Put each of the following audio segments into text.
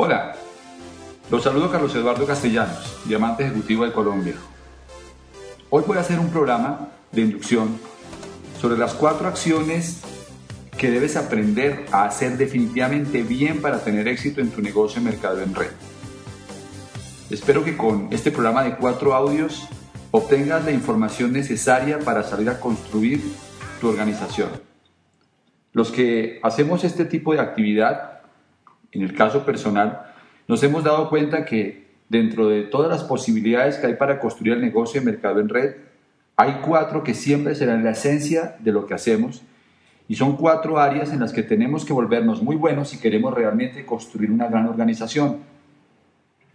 Hola, los saludo Carlos Eduardo Castellanos, diamante ejecutivo de Colombia. Hoy voy a hacer un programa de inducción sobre las cuatro acciones que debes aprender a hacer definitivamente bien para tener éxito en tu negocio de mercado en red. Espero que con este programa de cuatro audios obtengas la información necesaria para salir a construir tu organización. Los que hacemos este tipo de actividad, en el caso personal, nos hemos dado cuenta que dentro de todas las posibilidades que hay para construir el negocio de mercado en red, hay cuatro que siempre serán la esencia de lo que hacemos y son cuatro áreas en las que tenemos que volvernos muy buenos si queremos realmente construir una gran organización.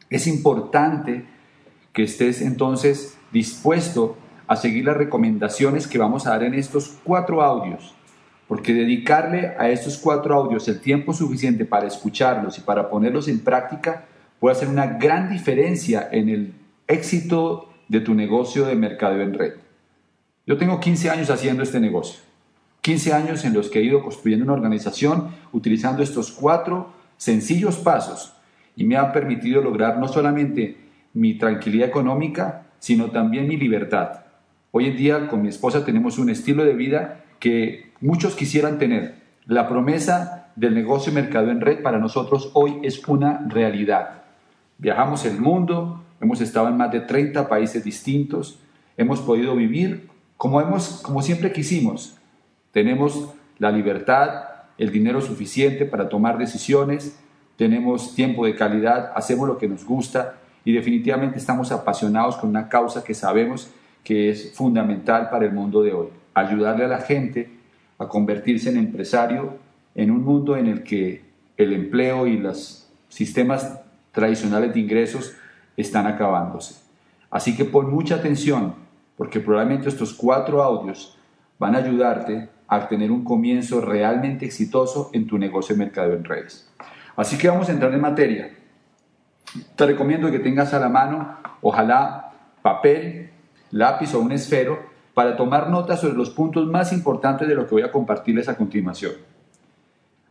Es importante que estés entonces dispuesto a seguir las recomendaciones que vamos a dar en estos cuatro audios, porque dedicarle a estos cuatro audios el tiempo suficiente para escucharlos y para ponerlos en práctica puede hacer una gran diferencia en el éxito de tu negocio de mercado en red. Yo tengo 15 años haciendo este negocio. 15 años en los que he ido construyendo una organización utilizando estos cuatro sencillos pasos y me han permitido lograr no solamente mi tranquilidad económica, sino también mi libertad. Hoy en día con mi esposa tenemos un estilo de vida que muchos quisieran tener. La promesa del negocio mercado en red para nosotros hoy es una realidad. Viajamos el mundo, hemos estado en más de 30 países distintos, hemos podido vivir como, hemos, como siempre quisimos. Tenemos la libertad, el dinero suficiente para tomar decisiones, tenemos tiempo de calidad, hacemos lo que nos gusta y definitivamente estamos apasionados con una causa que sabemos que es fundamental para el mundo de hoy, ayudarle a la gente a convertirse en empresario en un mundo en el que el empleo y los sistemas tradicionales de ingresos están acabándose. Así que pon mucha atención porque probablemente estos cuatro audios van a ayudarte a tener un comienzo realmente exitoso en tu negocio de mercado en redes. Así que vamos a entrar en materia. Te recomiendo que tengas a la mano, ojalá, papel, lápiz o un esfero para tomar notas sobre los puntos más importantes de lo que voy a compartirles a continuación.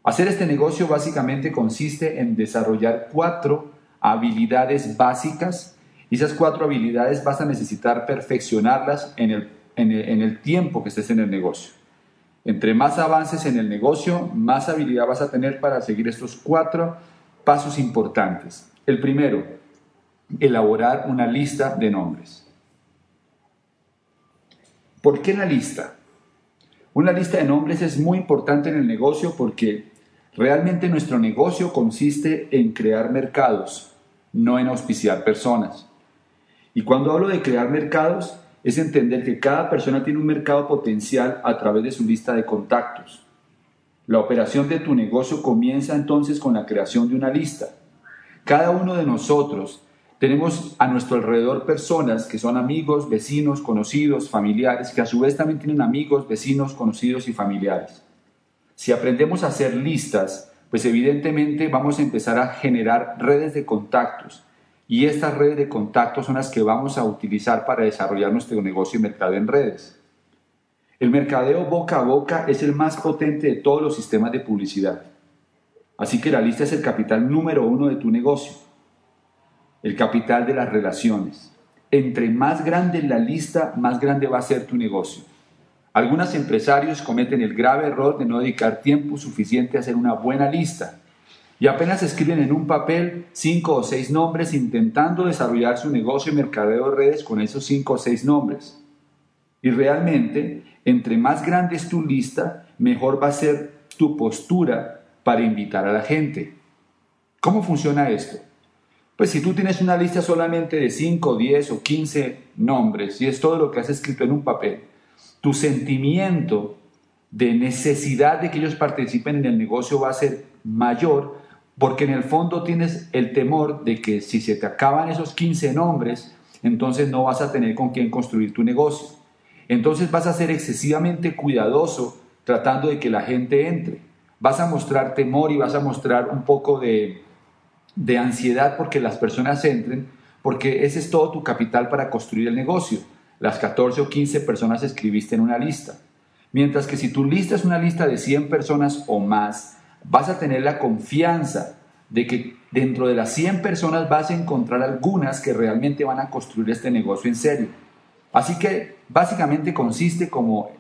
Hacer este negocio básicamente consiste en desarrollar cuatro habilidades básicas y esas cuatro habilidades vas a necesitar perfeccionarlas en el, en el, tiempo que estés en el negocio. Entre más avances en el negocio, más habilidad vas a tener para seguir estos cuatro pasos importantes. El primero, elaborar una lista de nombres. ¿Por qué la lista? Una lista de nombres es muy importante en el negocio porque realmente nuestro negocio consiste en crear mercados, no en auspiciar personas. Y cuando hablo de crear mercados, es entender que cada persona tiene un mercado potencial a través de su lista de contactos. La operación de tu negocio comienza entonces con la creación de una lista. Cada uno de nosotros tenemos a nuestro alrededor personas que son amigos, vecinos, conocidos, familiares, que a su vez también tienen amigos, vecinos, conocidos y familiares. Si aprendemos a hacer listas, pues evidentemente vamos a empezar a generar redes de contactos y estas redes de contactos son las que vamos a utilizar para desarrollar nuestro negocio y mercado en redes. El mercadeo boca a boca es el más potente de todos los sistemas de publicidad. Así que la lista es el capital número uno de tu negocio. El capital de las relaciones. Entre más grande la lista, más grande va a ser tu negocio. Algunos empresarios cometen el grave error de no dedicar tiempo suficiente a hacer una buena lista y apenas escriben en un papel cinco o seis nombres intentando desarrollar su negocio y mercadeo de redes con esos cinco o seis nombres. Y realmente, entre más grande es tu lista, mejor va a ser tu postura para invitar a la gente. ¿Cómo funciona esto? Pues si tú tienes una lista solamente de 5, 10 o 15 nombres y es todo lo que has escrito en un papel, tu sentimiento de necesidad de que ellos participen en el negocio va a ser mayor, porque en el fondo tienes el temor de que si se te acaban esos 15 nombres, entonces no vas a tener con quién construir tu negocio. Entonces vas a ser excesivamente cuidadoso tratando de que la gente entre. Vas a mostrar temor y vas a mostrar un poco de, de ansiedad porque las personas entren, porque ese es todo tu capital para construir el negocio. Las 14 o 15 personas escribiste en una lista. Mientras que si tu lista es una lista de 100 personas o más, vas a tener la confianza de que dentro de las 100 personas vas a encontrar algunas que realmente van a construir este negocio en serio. Así que básicamente consiste como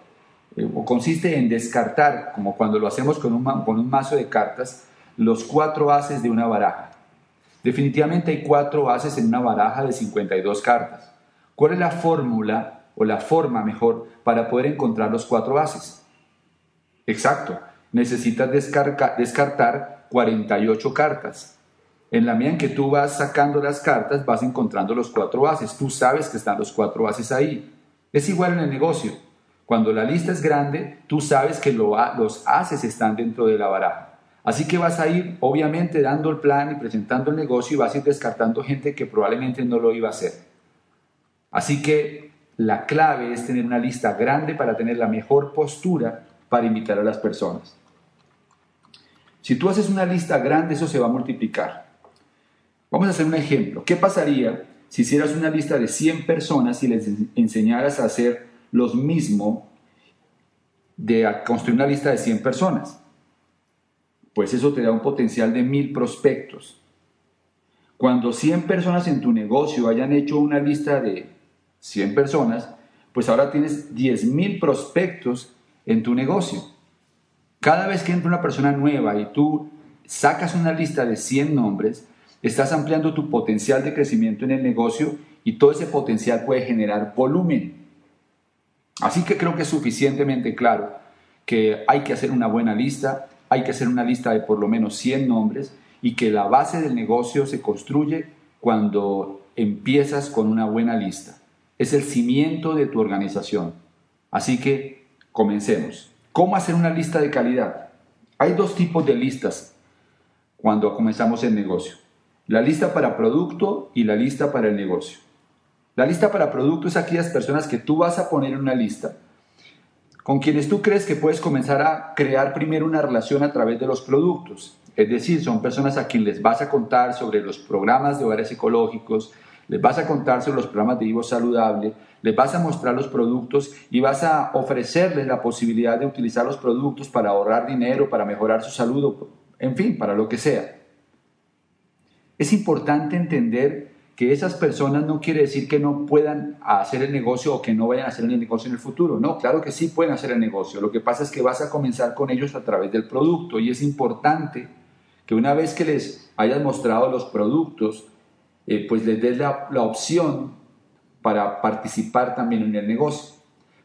eh, o consiste en descartar, como cuando lo hacemos con un, con un mazo de cartas, los cuatro haces de una baraja. Definitivamente hay cuatro haces en una baraja de 52 cartas. ¿Cuál es la fórmula o la forma mejor para poder encontrar los cuatro haces? Exacto, necesitas descartar 48 cartas. En la medida en que tú vas sacando las cartas, vas encontrando los cuatro haces. Tú sabes que están los cuatro haces ahí. Es igual en el negocio. Cuando la lista es grande, tú sabes que los haces están dentro de la baraja. Así que vas a ir, obviamente, dando el plan y presentando el negocio y vas a ir descartando gente que probablemente no lo iba a hacer. Así que la clave es tener una lista grande para tener la mejor postura para invitar a las personas. Si tú haces una lista grande, eso se va a multiplicar. Vamos a hacer un ejemplo. ¿Qué pasaría si hicieras una lista de 100 personas y les enseñaras a hacer los mismo de construir una lista de 100 personas? Pues eso te da un potencial de mil prospectos. Cuando 100 personas en tu negocio hayan hecho una lista de 100 personas, pues ahora tienes 10.000 prospectos en tu negocio. Cada vez que entra una persona nueva y tú sacas una lista de 100 nombres, estás ampliando tu potencial de crecimiento en el negocio y todo ese potencial puede generar volumen. Así que creo que es suficientemente claro que hay que hacer una buena lista, hay que hacer una lista de por lo menos 100 nombres y que la base del negocio se construye cuando empiezas con una buena lista es el cimiento de tu organización. Así que comencemos. ¿Cómo hacer una lista de calidad? Hay dos tipos de listas cuando comenzamos el negocio. La lista para producto y la lista para el negocio. La lista para producto es aquellas personas que tú vas a poner en una lista con quienes tú crees que puedes comenzar a crear primero una relación a través de los productos. Es decir, son personas a quienes les vas a contar sobre los programas de hogares ecológicos, les vas a contar sobre los programas de vivo saludable, les vas a mostrar los productos y vas a ofrecerles la posibilidad de utilizar los productos para ahorrar dinero, para mejorar su salud, en fin, para lo que sea. Es importante entender que esas personas no quiere decir que no puedan hacer el negocio o que no vayan a hacer el negocio en el futuro. No, claro que sí pueden hacer el negocio. Lo que pasa es que vas a comenzar con ellos a través del producto y es importante que una vez que les hayas mostrado los productos, eh, pues les des la, la opción para participar también en el negocio.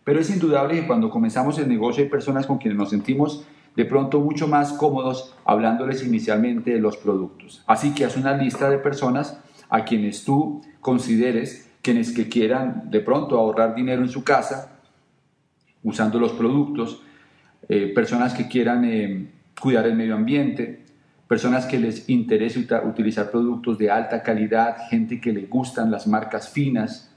Pero es indudable que cuando comenzamos el negocio hay personas con quienes nos sentimos de pronto mucho más cómodos hablándoles inicialmente de los productos. Así que haz una lista de personas a quienes tú consideres quienes que quieran de pronto ahorrar dinero en su casa usando los productos, eh, personas que quieran eh, cuidar el medio ambiente, personas que les interese utilizar productos de alta calidad, gente que le gustan las marcas finas,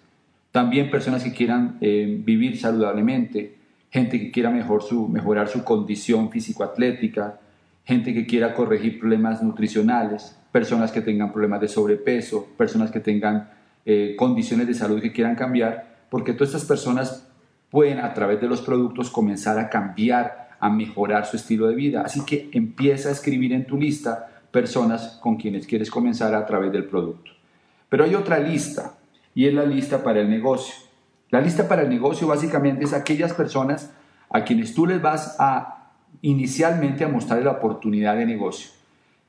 también personas que quieran eh, vivir saludablemente, gente que quiera mejor su, mejorar su condición físico-atlética, gente que quiera corregir problemas nutricionales, personas que tengan problemas de sobrepeso, personas que tengan eh, condiciones de salud que quieran cambiar, porque todas estas personas pueden a través de los productos comenzar a cambiar a mejorar su estilo de vida. Así que empieza a escribir en tu lista personas con quienes quieres comenzar a través del producto. Pero hay otra lista y es la lista para el negocio. La lista para el negocio básicamente es aquellas personas a quienes tú les vas a inicialmente a mostrar la oportunidad de negocio.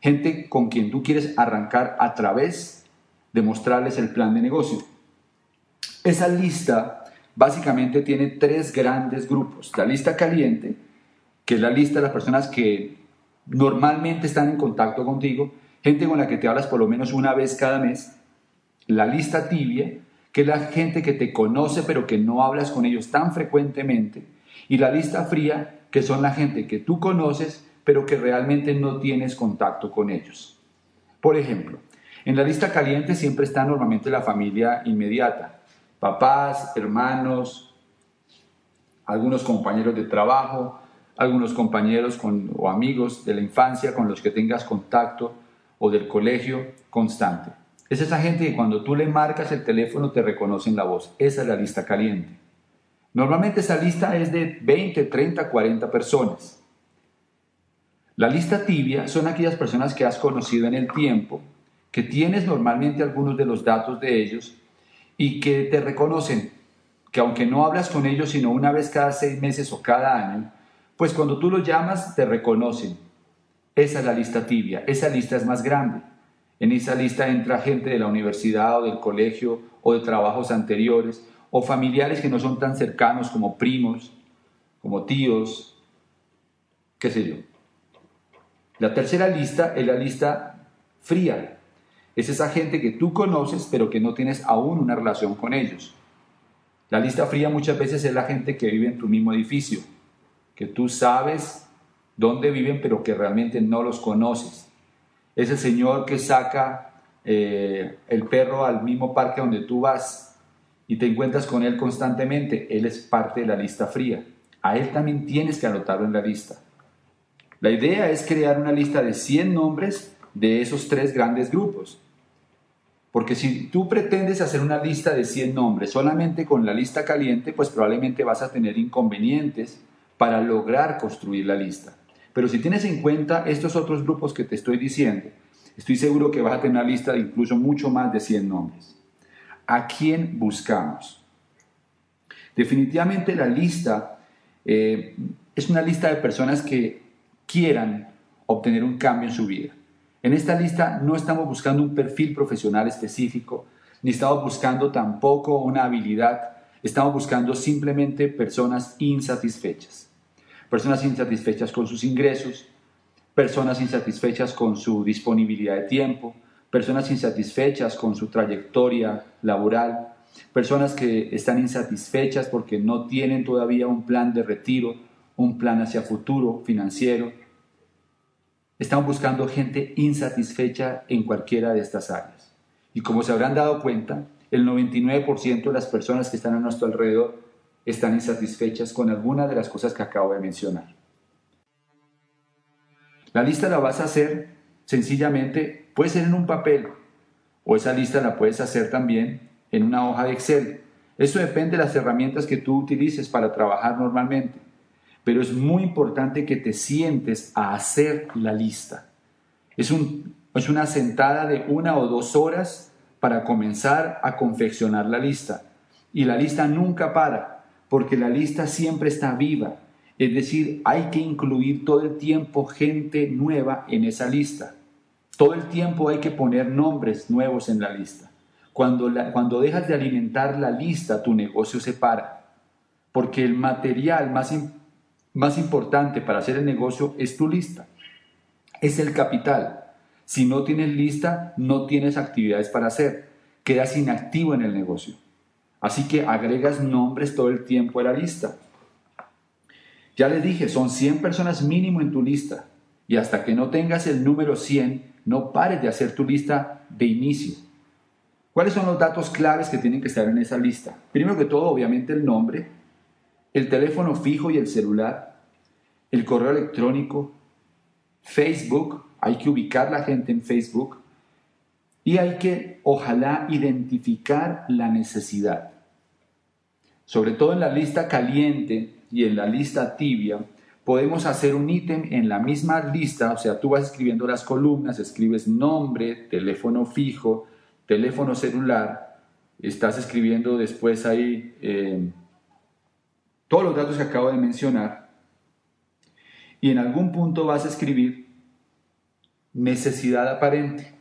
Gente con quien tú quieres arrancar a través de mostrarles el plan de negocio. Esa lista básicamente tiene tres grandes grupos. La lista caliente, que es la lista de las personas que normalmente están en contacto contigo, gente con la que te hablas por lo menos una vez cada mes, la lista tibia, que es la gente que te conoce pero que no hablas con ellos tan frecuentemente, y la lista fría, que son la gente que tú conoces, pero que realmente no tienes contacto con ellos. Por ejemplo, en la lista caliente siempre está normalmente la familia inmediata, papás, hermanos, algunos compañeros de trabajo, algunos compañeros o amigos de la infancia con los que tengas contacto o del colegio constante. Es esa gente que cuando tú le marcas el teléfono te reconocen la voz. Esa es la lista caliente. Normalmente esa lista es de 20, 30, 40 personas. La lista tibia son aquellas personas que has conocido en el tiempo, que tienes normalmente algunos de los datos de ellos y que te reconocen, que aunque no hablas con ellos sino una vez cada seis meses o cada año, pues cuando tú los llamas te reconocen. Esa es la lista tibia, esa lista es más grande. En esa lista entra gente de la universidad o del colegio o de trabajos anteriores o familiares que no son tan cercanos como primos, como tíos, qué sé yo. La tercera lista es la lista fría. Es esa gente que tú conoces pero que no tienes aún una relación con ellos. La lista fría muchas veces es la gente que vive en tu mismo edificio, que tú sabes dónde viven pero que realmente no los conoces es el Señor que saca eh, el perro al mismo parque donde tú vas y te encuentras con Él constantemente. Él es parte de la lista fría. A Él también tienes que anotarlo en la lista. La idea es crear una lista de 100 nombres de esos tres grandes grupos. Porque si tú pretendes hacer una lista de 100 nombres solamente con la lista caliente, pues probablemente vas a tener inconvenientes para lograr construir la lista. Pero si tienes en cuenta estos otros grupos que te estoy diciendo, estoy seguro que vas a tener una lista de incluso mucho más de 100 nombres. ¿A quién buscamos? Definitivamente la lista eh, es una lista de personas que quieran obtener un cambio en su vida. En esta lista no estamos buscando un perfil profesional específico, ni estamos buscando tampoco una habilidad, estamos buscando simplemente personas insatisfechas personas insatisfechas con sus ingresos, personas insatisfechas con su disponibilidad de tiempo, personas insatisfechas con su trayectoria laboral, personas que están insatisfechas porque no tienen todavía un plan de retiro, un plan hacia futuro financiero. Estamos buscando gente insatisfecha en cualquiera de estas áreas. Y como se habrán dado cuenta, el 99% de las personas que están a nuestro alrededor están insatisfechas con alguna de las cosas que acabo de mencionar. La lista la vas a hacer sencillamente, puede ser en un papel o esa lista la puedes hacer también en una hoja de Excel. Eso depende de las herramientas que tú utilices para trabajar normalmente. Pero es muy importante que te sientes a hacer la lista. Es, un, es una sentada de una o dos horas para comenzar a confeccionar la lista. Y la lista nunca para porque la lista siempre está viva. Es decir, hay que incluir todo el tiempo gente nueva en esa lista. Todo el tiempo hay que poner nombres nuevos en la lista. Cuando, cuando dejas de alimentar la lista, tu negocio se para. Porque el material más, más importante para hacer el negocio es tu lista. Es el capital. Si no tienes lista, no tienes actividades para hacer. Quedas inactivo en el negocio. Así que agregas nombres todo el tiempo a la lista. Ya les dije, son 100 personas mínimo en tu lista. Y hasta que no tengas el número 100, no pares de hacer tu lista de inicio. ¿Cuáles son los datos claves que tienen que estar en esa lista? Primero que todo, obviamente el nombre, el teléfono fijo y el celular, el correo electrónico, Facebook, hay que ubicar la gente en Facebook, y hay que, ojalá, identificar la necesidad. Sobre todo en la lista caliente y en la lista tibia, podemos hacer un ítem en la misma lista, o sea, tú vas escribiendo las columnas, escribes nombre, teléfono fijo, teléfono celular, estás escribiendo después ahí eh, todos los datos que acabo de mencionar, y en algún punto vas a escribir necesidad aparente.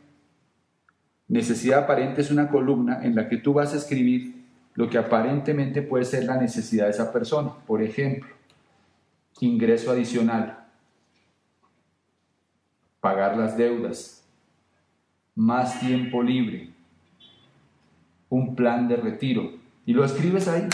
Necesidad aparente es una columna en la que tú vas a escribir lo que aparentemente puede ser la necesidad de esa persona. Por ejemplo, ingreso adicional, pagar las deudas, más tiempo libre, un plan de retiro. Y lo escribes ahí.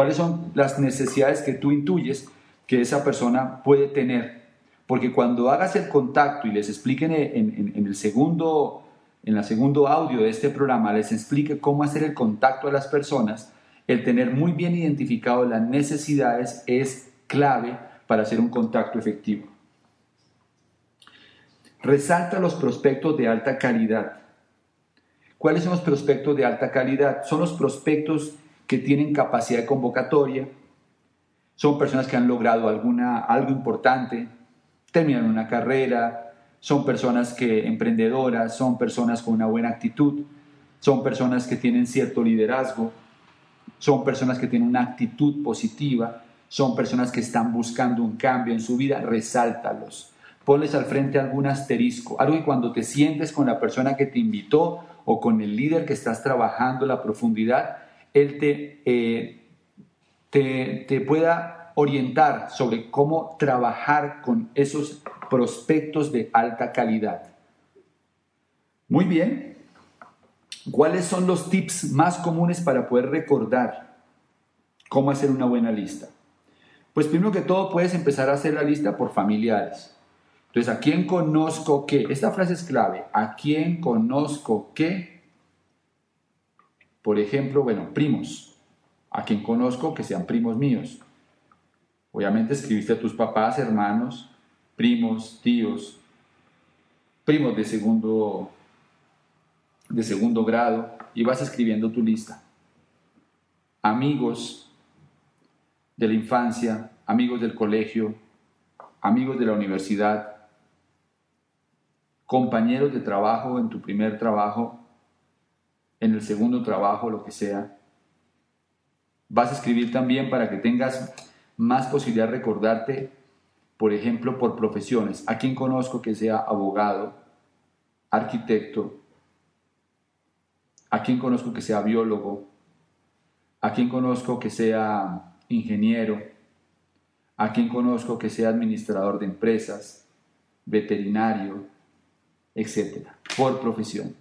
¿Cuáles son las necesidades que tú intuyes que esa persona puede tener. Porque cuando hagas el contacto y les expliquen en, el segundo en el segundo audio de este programa les explique cómo hacer el contacto a las personas, el tener muy bien identificado las necesidades es clave para hacer un contacto efectivo. Resalta los prospectos de alta calidad. ¿Cuáles son los prospectos de alta calidad? Son los prospectos que tienen capacidad de convocatoria, son personas que han logrado alguna, algo importante, terminan una carrera, son personas que emprendedoras, son personas con una buena actitud, son personas que tienen cierto liderazgo, son personas que tienen una actitud positiva, son personas que están buscando un cambio en su vida, resáltalos. Ponles al frente algún asterisco, algo que cuando te sientes con la persona que te invitó o con el líder que estás trabajando la profundidad, él te, eh, te, te pueda orientar sobre cómo trabajar con esos prospectos de alta calidad. Muy bien. ¿Cuáles son los tips más comunes para poder recordar cómo hacer una buena lista? Pues primero que todo puedes empezar a hacer la lista por familiares. Entonces, ¿a quién conozco qué? Esta frase es clave. ¿A quién conozco qué? Por ejemplo, bueno, primos. ¿A quién conozco que sean primos míos? Obviamente escribiste a tus papás, hermanos, primos, tíos, primos de segundo, de segundo grado, y vas escribiendo tu lista. Amigos de la infancia, amigos del colegio, amigos de la universidad, compañeros de trabajo en tu primer trabajo, en el segundo trabajo, lo que sea. Vas a escribir también para que tengas más posibilidad de recordarte por ejemplo, por profesiones. ¿A quién conozco que sea abogado, arquitecto? ¿A quién conozco que sea biólogo? ¿A quién conozco que sea ingeniero? ¿A quién conozco que sea administrador de empresas, veterinario, etcétera? Por profesión.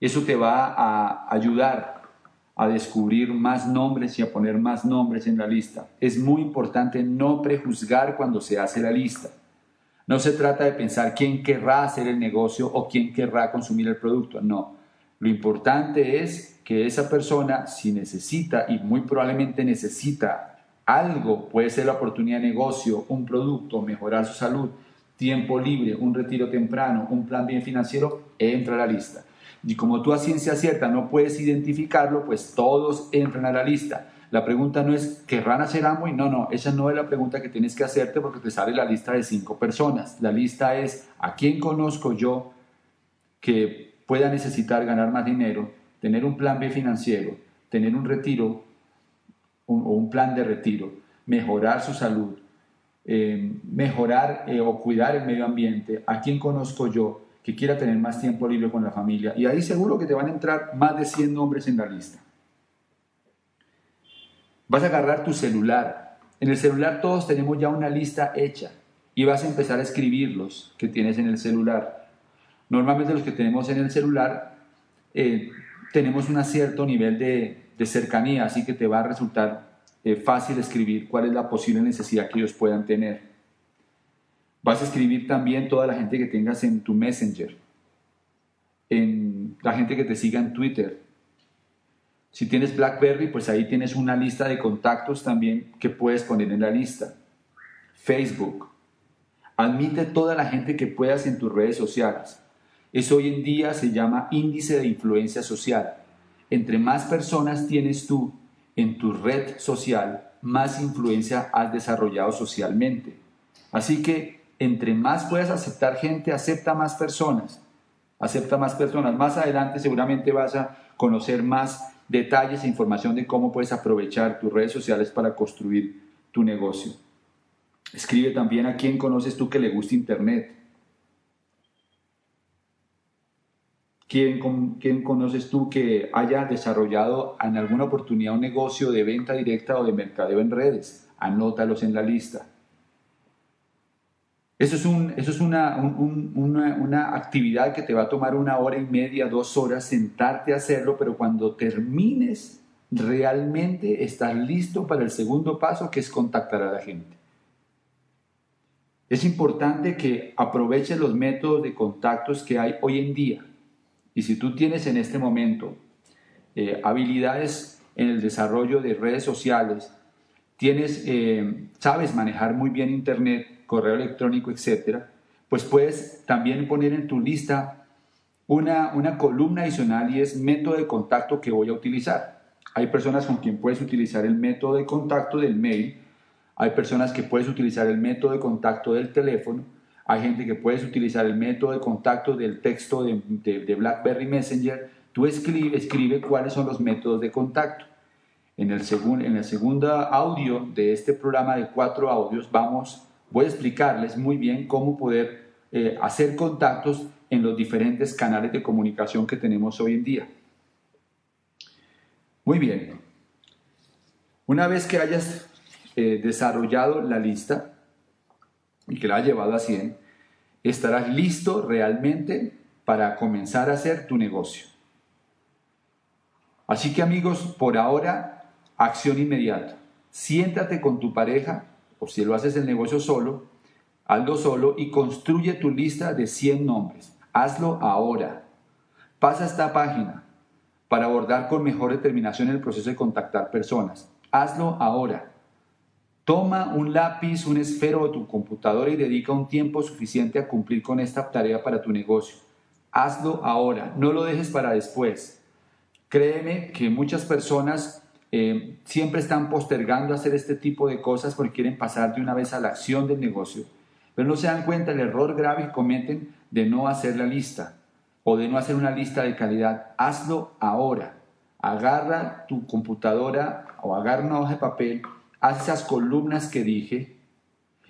Eso te va a ayudar a descubrir más nombres y a poner más nombres en la lista. Es muy importante no prejuzgar cuando se hace la lista. No se trata de pensar quién querrá hacer el negocio o quién querrá consumir el producto. No. Lo importante es que esa persona, si necesita y muy probablemente necesita algo, puede ser la oportunidad de negocio, un producto, mejorar su salud, tiempo libre, un retiro temprano, un plan bien financiero, entra a la lista. Y como tú a ciencia cierta no puedes identificarlo, pues todos entran a la lista. La pregunta no es, ¿querrán hacer y No, no, esa no es la pregunta que tienes que hacerte porque te sale la lista de cinco personas. La lista es, ¿a quién conozco yo que pueda necesitar ganar más dinero, tener un plan B financiero, tener un retiro o un plan de retiro, mejorar su salud, eh, mejorar eh, o cuidar el medio ambiente? ¿A quién conozco yo que quiera tener más tiempo libre con la familia. Y ahí seguro que te van a entrar más de 100 nombres en la lista. Vas a agarrar tu celular. En el celular todos tenemos ya una lista hecha y vas a empezar a escribirlos que tienes en el celular. Normalmente los que tenemos en el celular eh, tenemos un cierto nivel de, cercanía, así que te va a resultar eh, fácil escribir cuál es la posible necesidad que ellos puedan tener. Vas a escribir también toda la gente que tengas en tu Messenger, en la gente que te siga en Twitter. Si tienes BlackBerry, pues ahí tienes una lista de contactos también que puedes poner en la lista. Facebook. Admite toda la gente que puedas en tus redes sociales. Eso hoy en día se llama índice de influencia social. Entre más personas tienes tú en tu red social, más influencia has desarrollado socialmente. Así que entre más puedas aceptar gente, acepta más personas. Acepta más personas. Más adelante seguramente vas a conocer más detalles e información de cómo puedes aprovechar tus redes sociales para construir tu negocio. Escribe también a quién conoces tú que le guste Internet. ¿Quién, ¿Quién, conoces tú que haya desarrollado en alguna oportunidad un negocio de venta directa o de mercadeo en redes? Anótalos en la lista. Eso es, un, eso es una, una, actividad que te va a tomar una hora y media, dos horas, sentarte a hacerlo, pero cuando termines, realmente estás listo para el segundo paso, que es contactar a la gente. Es importante que aproveches los métodos de contactos que hay hoy en día. Y si tú tienes en este momento eh, habilidades en el desarrollo de redes sociales, tienes, eh, sabes manejar muy bien Internet, correo electrónico, etcétera, pues puedes también poner en tu lista una, una columna adicional y es método de contacto que voy a utilizar. Hay personas con quien puedes utilizar el método de contacto del mail, hay personas que puedes utilizar el método de contacto del teléfono, hay gente que puedes utilizar el método de contacto del texto de, de, BlackBerry Messenger. Tú escribe, escribe cuáles son los métodos de contacto. En el, en el segundo audio de este programa de cuatro audios vamos, voy a explicarles muy bien cómo poder eh, hacer contactos en los diferentes canales de comunicación que tenemos hoy en día. Muy bien. Una vez que hayas eh, desarrollado la lista y que la has llevado a 100, estarás listo realmente para comenzar a hacer tu negocio. Así que amigos, por ahora, acción inmediata. Siéntate con tu pareja, o si lo haces el negocio solo, hazlo solo y construye tu lista de 100 nombres. Hazlo ahora. Pasa esta página para abordar con mejor determinación el proceso de contactar personas. Hazlo ahora. Toma un lápiz, un esfero de tu computadora y dedica un tiempo suficiente a cumplir con esta tarea para tu negocio. Hazlo ahora, no lo dejes para después. Créeme que muchas personas eh, siempre están postergando hacer este tipo de cosas porque quieren pasar de una vez a la acción del negocio, pero no se dan cuenta del error grave que cometen de no hacer la lista o de no hacer una lista de calidad. Hazlo ahora. Agarra tu computadora o agarra una hoja de papel haz esas columnas que dije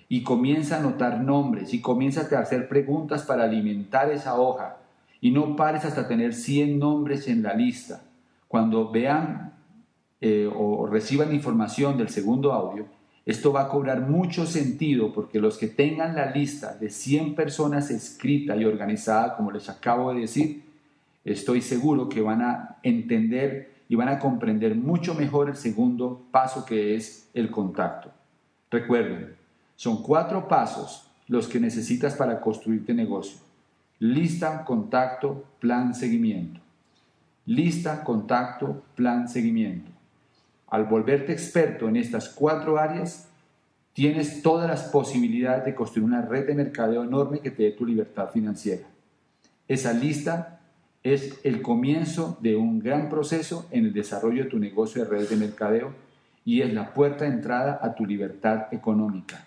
y comienza a anotar nombres y comienza a hacer preguntas para alimentar esa hoja y no pares hasta tener 100 nombres en la lista. Cuando vean eh, o reciban información del segundo audio, esto va a cobrar mucho sentido porque los que tengan la lista de 100 personas escrita y organizada, como les acabo de decir, estoy seguro que van a entender y van a comprender mucho mejor el segundo paso que es el contacto. Recuerden, son cuatro pasos los que necesitas para construirte negocio. Lista, contacto, plan, seguimiento. Lista, contacto, plan, seguimiento. Al volverte experto en estas cuatro áreas, tienes todas las posibilidades de construir una red de mercadeo enorme que te dé tu libertad financiera. Esa lista es el comienzo de un gran proceso en el desarrollo de tu negocio de redes de mercadeo y es la puerta de entrada a tu libertad económica.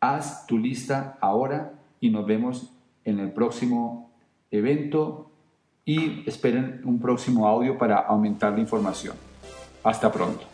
Haz tu lista ahora y nos vemos en el próximo evento y esperen un próximo audio para aumentar la información. Hasta pronto.